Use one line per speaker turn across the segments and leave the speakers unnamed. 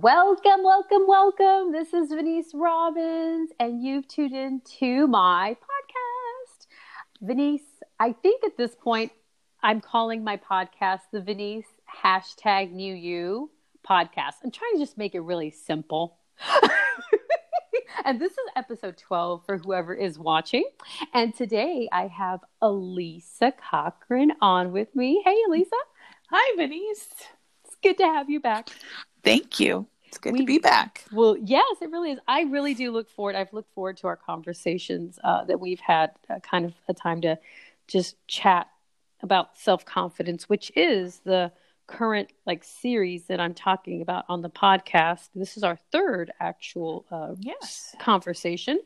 Welcome, welcome, welcome. This is Venniece Robbins, and you've tuned in to my podcast. Venniece, I think at this point, I'm calling my podcast the Venniece hashtag new you podcast. I'm trying to just make it really simple. and this is episode 12 for whoever is watching. And today I have Elisa Cochran on with me. Hey, Elisa.
Hi, Venniece.
It's good to have you back.
Thank you. It's good we, to be back.
Well, yes, it really is. I really do look forward. I've looked forward to our conversations uh, that we've had, uh, kind of a time to just chat about self confidence, which is the current like series that I'm talking about on the podcast. This is our third actual uh,
yes
conversation,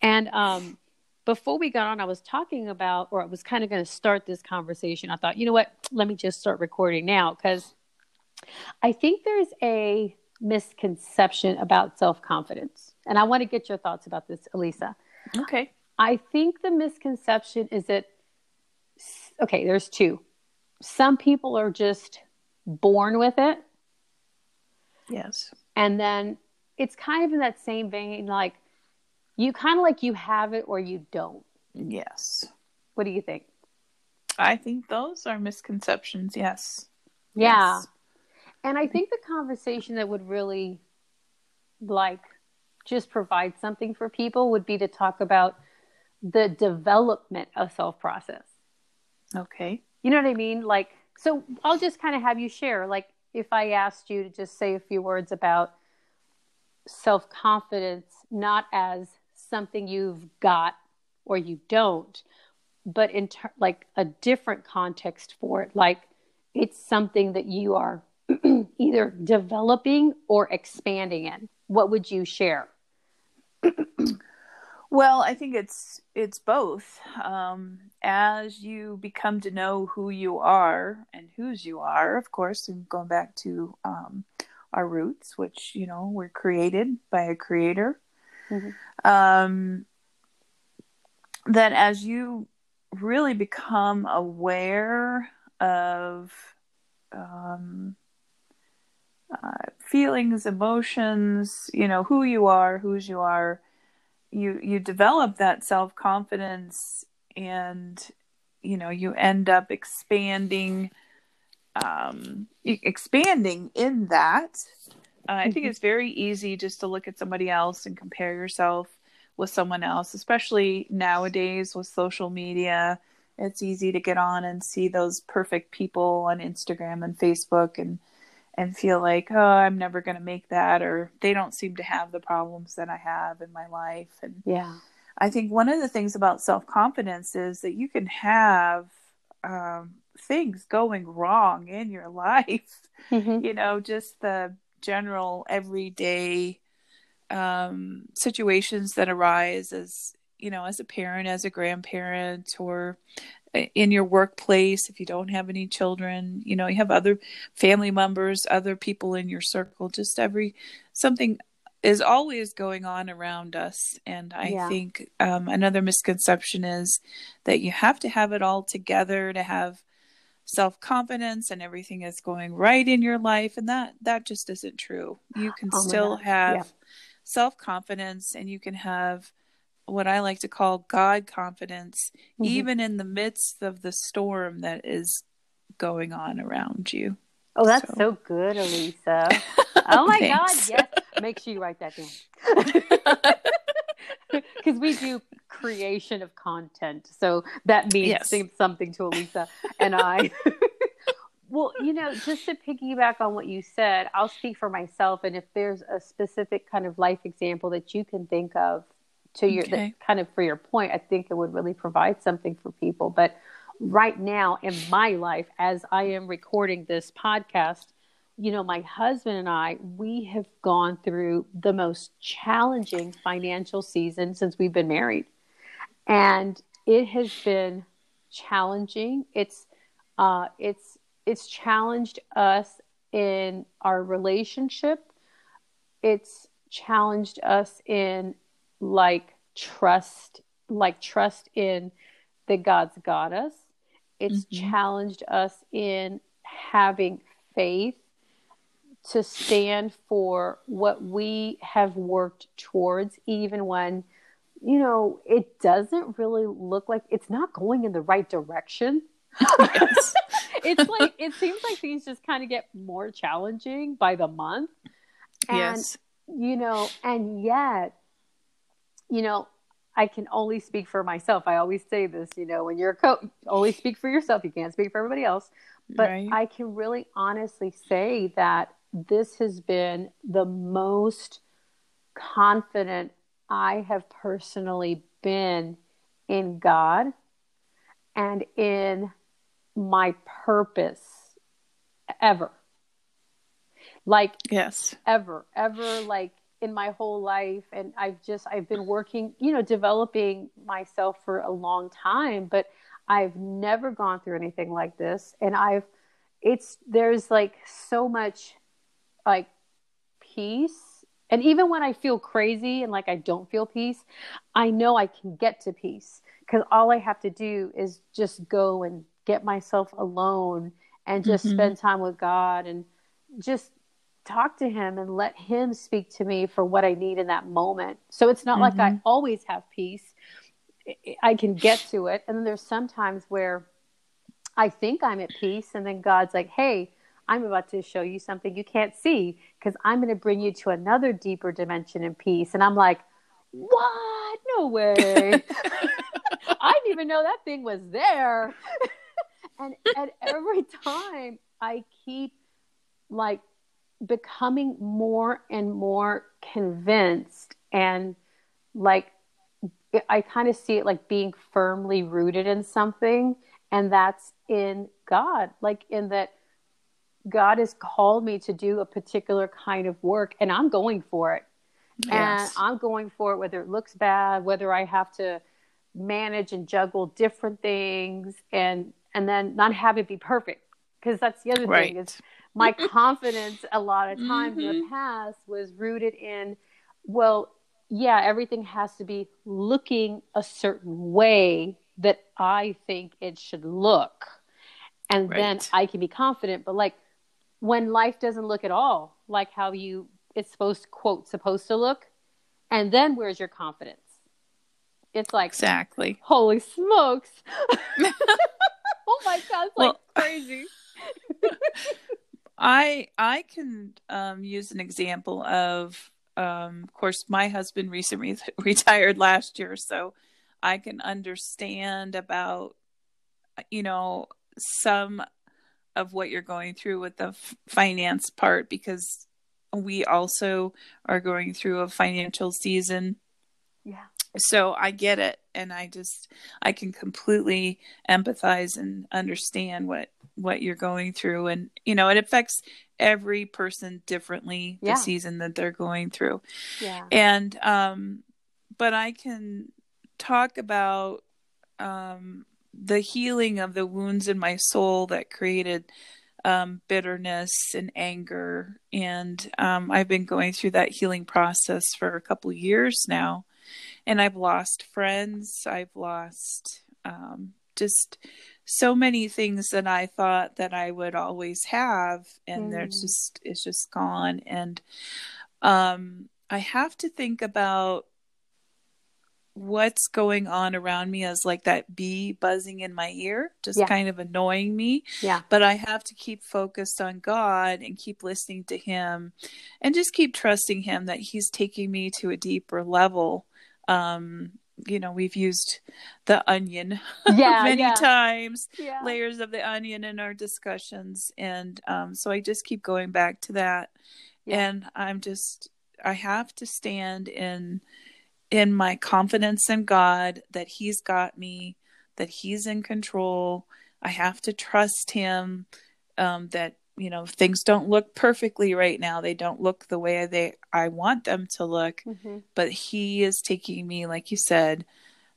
and um, before we got on, I was talking about, or I was kind of going to start this conversation. I thought, you know what? Let me just start recording now because I think there's a misconception about self confidence. And I want to get your thoughts about this, Elisa.
Okay.
I think the misconception is that, okay, there's two. Some people are just born with it.
Yes.
And then it's kind of in that same vein, like you kind of like you have it or you don't.
Yes.
What do you think?
I think those are misconceptions. Yes.
Yeah. Yes. And I think the conversation that would really like just provide something for people would be to talk about the development of self process.
Okay.
You know what I mean? Like, so I'll just kind of have you share. Like, if I asked you to just say a few words about self confidence, not as something you've got or you don't, but in ter- like a different context for it, like it's something that you are either developing or expanding in? What would you share?
well, I think it's it's both. Um, as you become to know who you are and whose you are, of course, and going back to um, our roots, which you know we're created by a creator. Mm-hmm. Um, that as you really become aware of um, uh, feelings, emotions, you know, who you are, whose you are, you you develop that self confidence, and you know, you end up expanding, um, expanding in that. Uh, I think mm-hmm. it's very easy just to look at somebody else and compare yourself with someone else, especially nowadays with social media. It's easy to get on and see those perfect people on Instagram and Facebook and and feel like, oh, I'm never going to make that, or they don't seem to have the problems that I have in my life. And
yeah,
I think one of the things about self confidence is that you can have um, things going wrong in your life. Mm-hmm. You know, just the general everyday um, situations that arise as you know, as a parent, as a grandparent, or in your workplace if you don't have any children you know you have other family members other people in your circle just every something is always going on around us and i yeah. think um, another misconception is that you have to have it all together to have self-confidence and everything is going right in your life and that that just isn't true you can oh still have yeah. self-confidence and you can have what I like to call God confidence, mm-hmm. even in the midst of the storm that is going on around you.
Oh, that's so, so good, Elisa. oh my God, yes. Make sure you write that down. Because we do creation of content. So that means yes. something to Elisa and I. well, you know, just to piggyback on what you said, I'll speak for myself. And if there's a specific kind of life example that you can think of to your okay. kind of for your point, I think it would really provide something for people. But right now in my life, as I am recording this podcast, you know, my husband and I, we have gone through the most challenging financial season since we've been married. And it has been challenging. It's uh it's it's challenged us in our relationship. It's challenged us in like trust like trust in that God's got us. It's mm-hmm. challenged us in having faith to stand for what we have worked towards, even when, you know, it doesn't really look like it's not going in the right direction. Yes. it's like, it seems like things just kind of get more challenging by the month. And, yes. you know, and yet, you know, I can only speak for myself. I always say this, you know, when you're a coach, only speak for yourself. You can't speak for everybody else. But right. I can really honestly say that this has been the most confident I have personally been in God and in my purpose ever. Like,
yes,
ever, ever, like in my whole life. And I've just, I've been working, you know, developing myself for a long time, but I've never gone through anything like this. And I've, it's, there's like so much like peace. And even when I feel crazy and like I don't feel peace, I know I can get to peace because all I have to do is just go and get myself alone and just mm-hmm. spend time with God and just talk to him and let him speak to me for what I need in that moment. So it's not mm-hmm. like I mm-hmm. always have peace. I can get to it. And then there's sometimes where I think I'm at peace and then God's like, "Hey, I'm about to show you something you can't see because I'm going to bring you to another deeper dimension in peace." And I'm like, "What? No way." I didn't even know that thing was there. and and every time I keep like becoming more and more convinced and like I kind of see it like being firmly rooted in something and that's in God like in that God has called me to do a particular kind of work and I'm going for it. Yes. And I'm going for it whether it looks bad, whether I have to manage and juggle different things and and then not have it be perfect because that's the other right. thing is my confidence a lot of times mm-hmm. in the mm-hmm. past was rooted in well yeah everything has to be looking a certain way that i think it should look and right. then i can be confident but like when life doesn't look at all like how you it's supposed to quote supposed to look and then where's your confidence it's like
exactly
holy smokes oh my god it's well, like crazy
I I can um, use an example of, um, of course, my husband recently retired last year, so I can understand about, you know, some of what you're going through with the f- finance part because we also are going through a financial season.
Yeah.
So I get it and I just I can completely empathize and understand what what you're going through and you know it affects every person differently the yeah. season that they're going through.
Yeah.
And um but i can talk about um the healing of the wounds in my soul that created um, bitterness and anger and um, i've been going through that healing process for a couple years now and i've lost friends. I've lost um, just so many things that I thought that I would always have. And mm. they're just it's just gone. And um I have to think about what's going on around me as like that bee buzzing in my ear just yeah. kind of annoying me.
Yeah.
But i have to keep focused on god and keep listening to him and just keep trusting him that he's taking me to a deeper level um you know we've used the onion yeah, many yeah. times yeah. layers of the onion in our discussions and um, so i just keep going back to that and i'm just i have to stand in in my confidence in god that he's got me that he's in control i have to trust him um, that you know things don't look perfectly right now. They don't look the way they i want them to look. Mm-hmm. but he is taking me like you said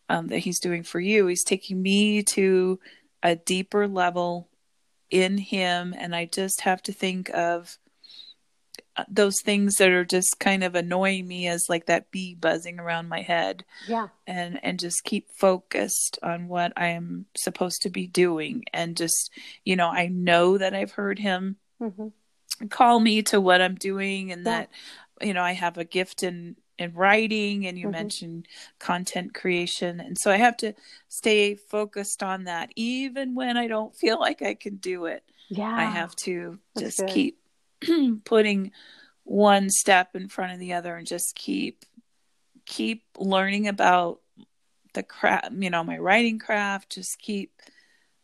um, that he's doing for you. He's taking me to a deeper level in him. And i just have to think of those things that are just kind of annoying me as like that bee buzzing around my head
yeah
and and just keep focused on what i am supposed to be doing and just you know i know that i've heard him mm-hmm. call me to what I'm doing and yeah. that you know I have a gift in in writing and you mm-hmm. mentioned content creation and so I have to stay focused on that even when I don't feel like I can do it.
Yeah.
I have to That's just good. keep putting one step in front of the other and just keep keep learning about the craft you know my writing craft just keep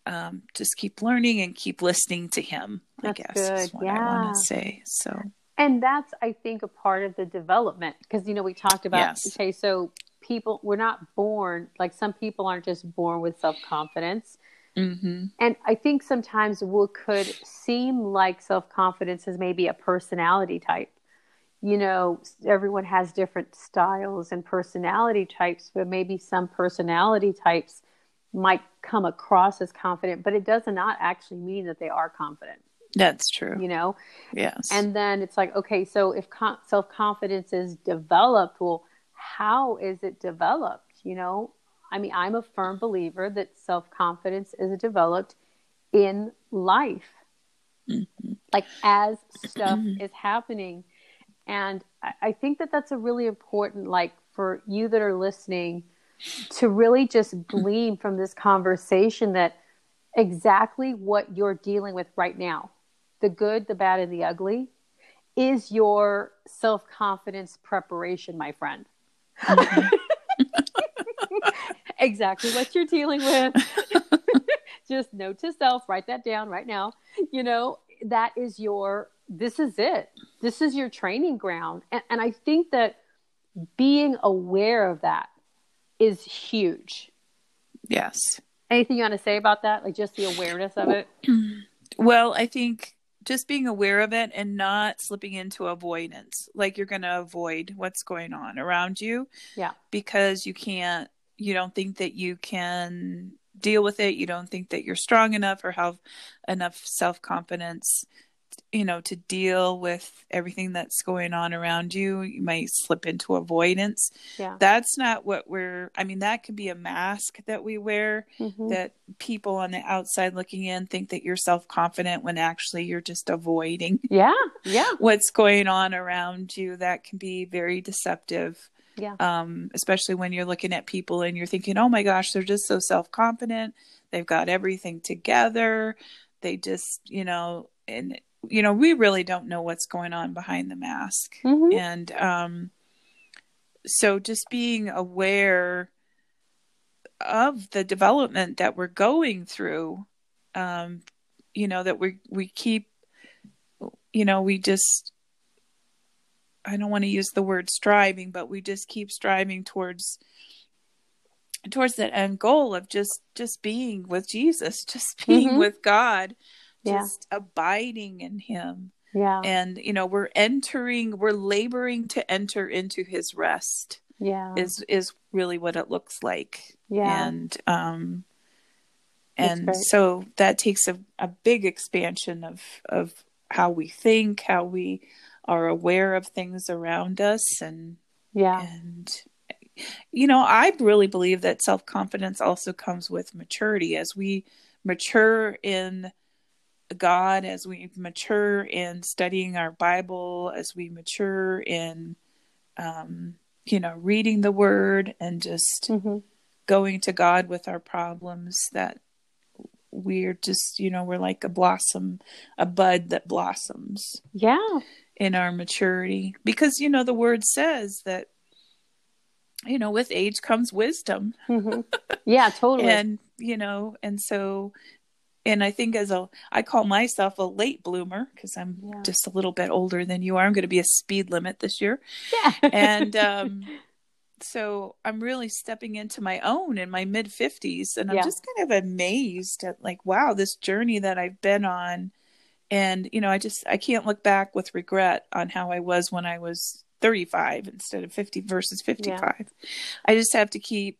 um just keep learning and keep listening to him
that's
i guess
good.
is what
yeah.
i want to say so
and that's i think a part of the development because you know we talked about yes. okay so people we're not born like some people aren't just born with self-confidence
mm-hmm.
and i think sometimes what could seem like self-confidence is maybe a personality type you know, everyone has different styles and personality types, but maybe some personality types might come across as confident, but it does not actually mean that they are confident.
That's true.
You know?
Yes.
And then it's like, okay, so if self confidence is developed, well, how is it developed? You know, I mean, I'm a firm believer that self confidence is developed in life. Mm-hmm. Like as stuff is happening and I, I think that that's a really important, like for you that are listening, to really just glean from this conversation that exactly what you're dealing with right now the good, the bad, and the ugly is your self confidence preparation, my friend. Mm-hmm. Exactly what you're dealing with. Just note to self, write that down right now. You know, that is your this is it. This is your training ground. And, and I think that being aware of that is huge.
Yes.
Anything you want to say about that? Like just the awareness of it?
Well, I think just being aware of it and not slipping into avoidance. Like you're going to avoid what's going on around you.
Yeah.
Because you can't, you don't think that you can deal with it. You don't think that you're strong enough or have enough self confidence you know to deal with everything that's going on around you you might slip into avoidance
yeah
that's not what we're i mean that could be a mask that we wear
mm-hmm.
that people on the outside looking in think that you're self-confident when actually you're just avoiding
yeah yeah
what's going on around you that can be very deceptive
yeah
um especially when you're looking at people and you're thinking oh my gosh they're just so self-confident they've got everything together they just you know and you know, we really don't know what's going on behind the mask.
Mm-hmm.
And um, so just being aware of the development that we're going through, um, you know, that we we keep, you know, we just, I don't want to use the word striving, but we just keep striving towards towards that end goal of just just being with Jesus, just being mm-hmm. with God just yeah. abiding in him.
Yeah.
And you know we're entering we're laboring to enter into his rest
yeah.
is is really what it looks like.
Yeah.
And um and so that takes a, a big expansion of of how we think how we are aware of things around us and
yeah
and you know i really believe that self-confidence also comes with maturity as we mature in God as we mature in studying our Bible, as we mature in, um, you know, reading the Word and just
mm-hmm.
going to God with our problems, that we're just, you know, we're like a blossom, a bud that blossoms.
Yeah.
In our maturity. Because, you know, the Word says that you know with age comes wisdom
mm-hmm. yeah totally
and you know and so and I think as a I call myself a late bloomer because I'm yeah. just a little bit older than you are. I'm going to be a speed limit this year.
Yeah.
and um so I'm really stepping into my own in my mid 50s and I'm just kind of amazed at like wow, this journey that I've been on and you know, I just I can't look back with regret on how I was when I was 35 instead of 50 versus 55. Yeah. I just have to keep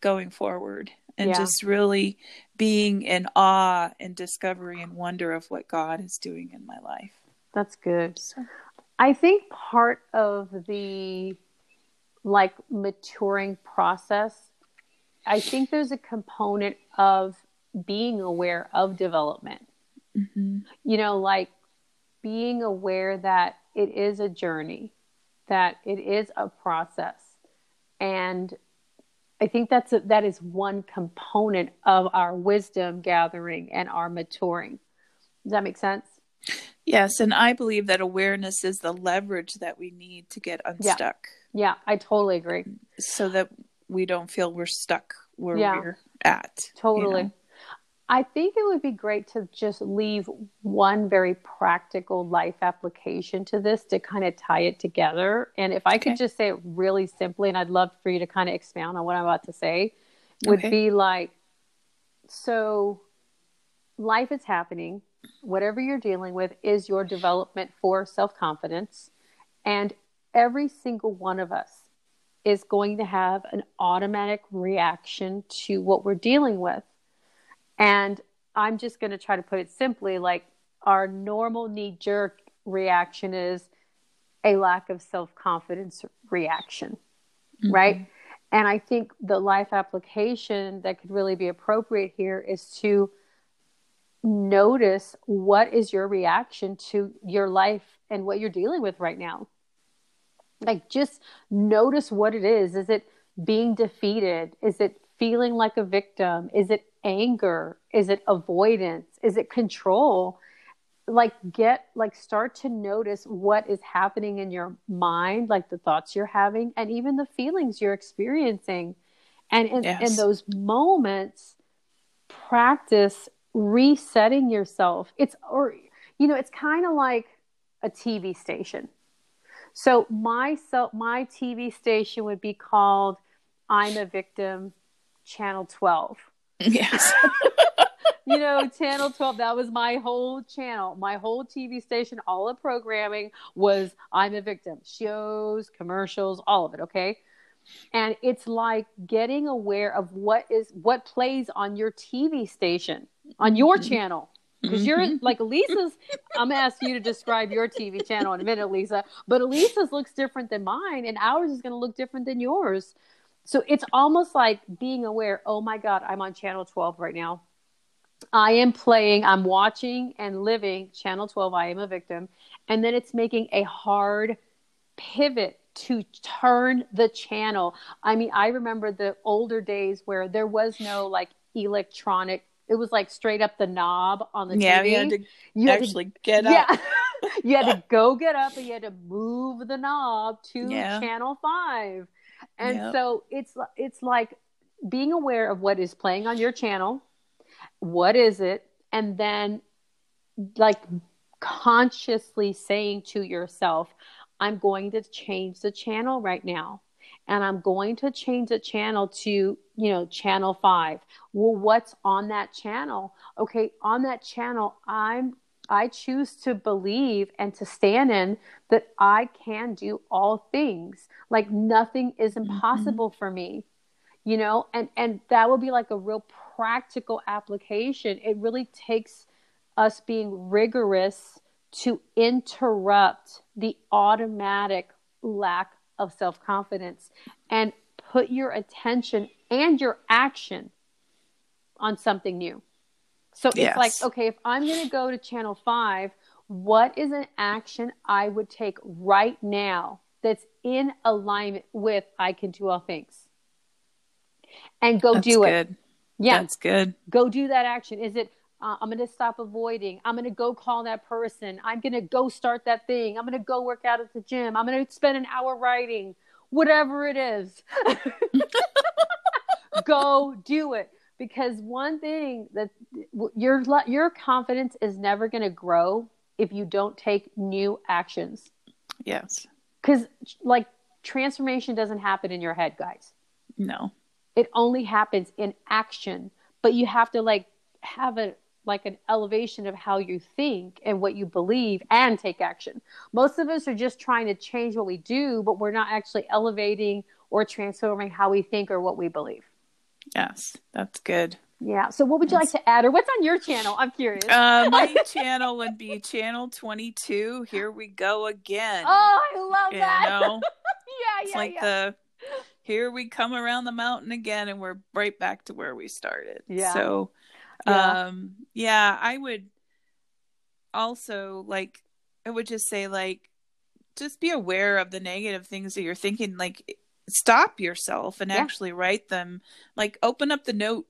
going forward and yeah. just really being in awe and discovery and wonder of what God is doing in my life.
That's good. So. I think part of the like maturing process, I think there's a component of being aware of development.
Mm-hmm.
You know, like being aware that it is a journey, that it is a process. And I think that's a, that is one component of our wisdom gathering and our maturing. Does that make sense?
Yes, and I believe that awareness is the leverage that we need to get unstuck.
Yeah, yeah I totally agree.
So that we don't feel we're stuck where yeah. we're at.
Totally. You know? I think it would be great to just leave one very practical life application to this to kind of tie it together. And if I okay. could just say it really simply, and I'd love for you to kind of expound on what I'm about to say, would okay. be like so life is happening. Whatever you're dealing with is your development for self confidence. And every single one of us is going to have an automatic reaction to what we're dealing with. And I'm just going to try to put it simply like our normal knee jerk reaction is a lack of self confidence reaction, mm-hmm. right? And I think the life application that could really be appropriate here is to notice what is your reaction to your life and what you're dealing with right now. Like, just notice what it is. Is it being defeated? Is it feeling like a victim? Is it anger? Is it avoidance? Is it control? Like, get, like, start to notice what is happening in your mind, like the thoughts you're having, and even the feelings you're experiencing. And in, yes. in those moments, practice resetting yourself. It's, or, you know, it's kind of like a TV station. So my self, my TV station would be called "I'm a Victim," Channel Twelve.
Yes.
you know, Channel 12, that was my whole channel. My whole TV station, all the programming was I'm a victim. Shows, commercials, all of it, okay? And it's like getting aware of what is what plays on your TV station, on your mm-hmm. channel. Because you're mm-hmm. like Lisa's, I'm gonna ask you to describe your TV channel in a minute, Lisa. But Lisa's looks different than mine, and ours is gonna look different than yours. So it's almost like being aware, oh my God, I'm on channel 12 right now. I am playing, I'm watching and living channel 12, I am a victim. And then it's making a hard pivot to turn the channel. I mean, I remember the older days where there was no like electronic it was like straight up the knob on the
yeah,
TV.
you had to you actually to, get up. Yeah.
you had to go get up and you had to move the knob to yeah. channel five. And yep. so it's it's like being aware of what is playing on your channel, what is it, and then like consciously saying to yourself, I'm going to change the channel right now. And I'm going to change the channel to, you know, channel five. Well, what's on that channel? Okay, on that channel, I'm I choose to believe and to stand in that I can do all things. Like nothing is mm-hmm. impossible mm-hmm. for me. You know, and and that will be like a real practical application. It really takes us being rigorous to interrupt the automatic lack of self-confidence and put your attention and your action on something new. So it's yes. like, okay, if I'm going to go to channel five, what is an action I would take right now that's in alignment with I can do all things? And go
that's
do
good.
it.
Yeah. That's good.
Go do that action. Is it, uh, I'm going to stop avoiding. I'm going to go call that person. I'm going to go start that thing. I'm going to go work out at the gym. I'm going to spend an hour writing, whatever it is. go do it because one thing that your your confidence is never going to grow if you don't take new actions.
Yes.
Cuz like transformation doesn't happen in your head, guys.
No.
It only happens in action, but you have to like have a like an elevation of how you think and what you believe and take action. Most of us are just trying to change what we do, but we're not actually elevating or transforming how we think or what we believe.
Yes, that's good.
Yeah. So, what would you like to add, or what's on your channel? I'm curious.
Uh, my channel would be channel 22. Here we go again.
Oh, I love you that. Know? yeah,
it's
yeah,
like
yeah.
the here we come around the mountain again, and we're right back to where we started.
Yeah.
So, yeah. um, yeah, I would also like I would just say like just be aware of the negative things that you're thinking like stop yourself and yeah. actually write them like open up the note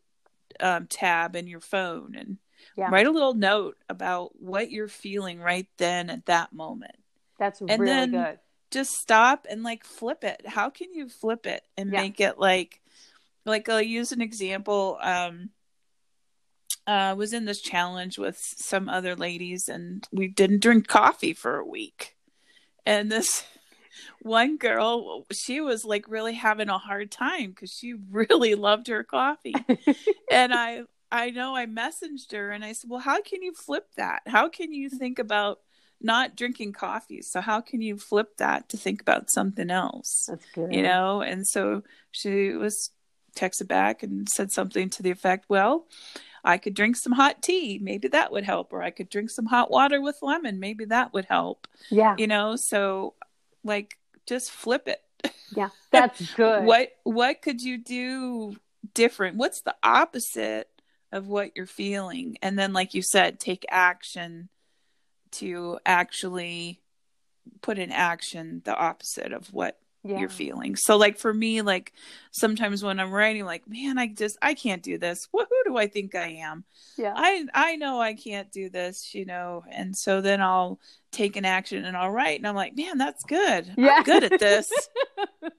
um, tab in your phone and yeah. write a little note about what you're feeling right then at that moment
that's and really then good
just stop and like flip it how can you flip it and yeah. make it like like i'll use an example um uh was in this challenge with some other ladies and we didn't drink coffee for a week and this one girl she was like really having a hard time because she really loved her coffee and i i know i messaged her and i said well how can you flip that how can you think about not drinking coffee so how can you flip that to think about something else
that's good
you know and so she was texted back and said something to the effect well I could drink some hot tea. Maybe that would help. Or I could drink some hot water with lemon. Maybe that would help.
Yeah.
You know, so like just flip it.
Yeah, that's good.
what what could you do different? What's the opposite of what you're feeling? And then like you said, take action to actually put in action the opposite of what yeah. you're feeling. So like for me, like sometimes when I'm writing, like, man, I just I can't do this. Do I think I am?
Yeah.
I I know I can't do this, you know. And so then I'll take an action and I'll write and I'm like, man, that's good. Yeah. I'm good at this.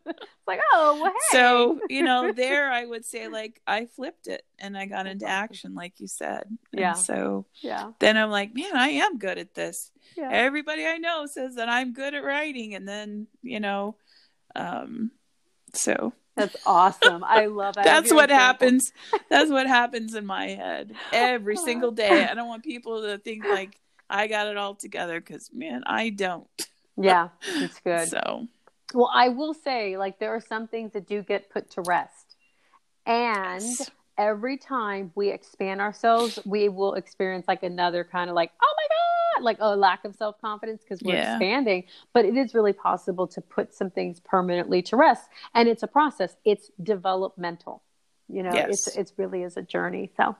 It's like, oh well, hey.
So, you know, there I would say like I flipped it and I got into action, like you said.
Yeah.
And so
yeah.
Then I'm like, man, I am good at this. Yeah. Everybody I know says that I'm good at writing and then, you know, um, so
that's awesome. I love that.
That's what example. happens. That's what happens in my head every single day. I don't want people to think like I got it all together because man, I don't.
Yeah, it's good.
So,
well, I will say, like, there are some things that do get put to rest, and yes. every time we expand ourselves, we will experience like another kind of like, oh my god like a lack of self confidence because we're yeah. expanding, but it is really possible to put some things permanently to rest. And it's a process, it's developmental. You know, yes. it's, it's really is a journey. So,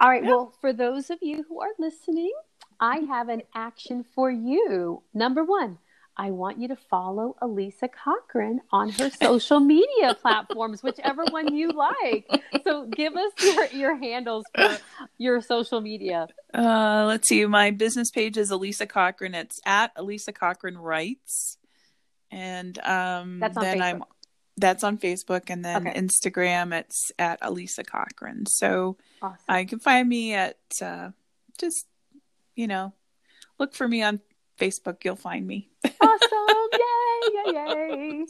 all right. Yeah. Well, for those of you who are listening, I have an action for you. Number one, I want you to follow Alisa Cochran on her social media platforms, whichever one you like. So give us your, your handles for your social media.
Uh, let's see. My business page is Alisa Cochran. It's at Alisa Cochran Writes. And um,
that's on
then
Facebook.
I'm that's on Facebook and then okay. Instagram it's at Alisa Cochran. So awesome. I can find me at uh, just you know look for me on Facebook, you'll find me.
awesome. Yay, yay, yay.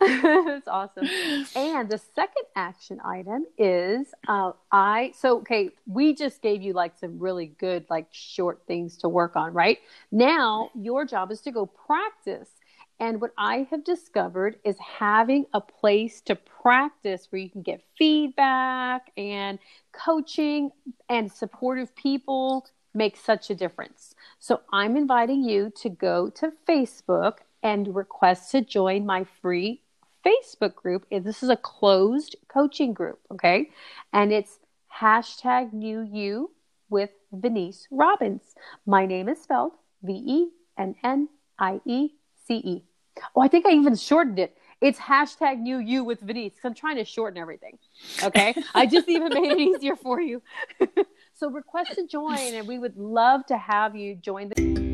That's awesome. And the second action item is uh, I, so, okay, we just gave you like some really good, like short things to work on, right? Now, your job is to go practice. And what I have discovered is having a place to practice where you can get feedback and coaching and supportive people makes such a difference. So I'm inviting you to go to Facebook and request to join my free Facebook group. This is a closed coaching group, okay? And it's hashtag new you with Venniece Robbins. My name is spelled V E N N I E C E. Oh, I think I even shortened it. It's hashtag new you with Venniece. I'm trying to shorten everything. Okay. I just even made it easier for you. So request to join, and we would love to have you join the.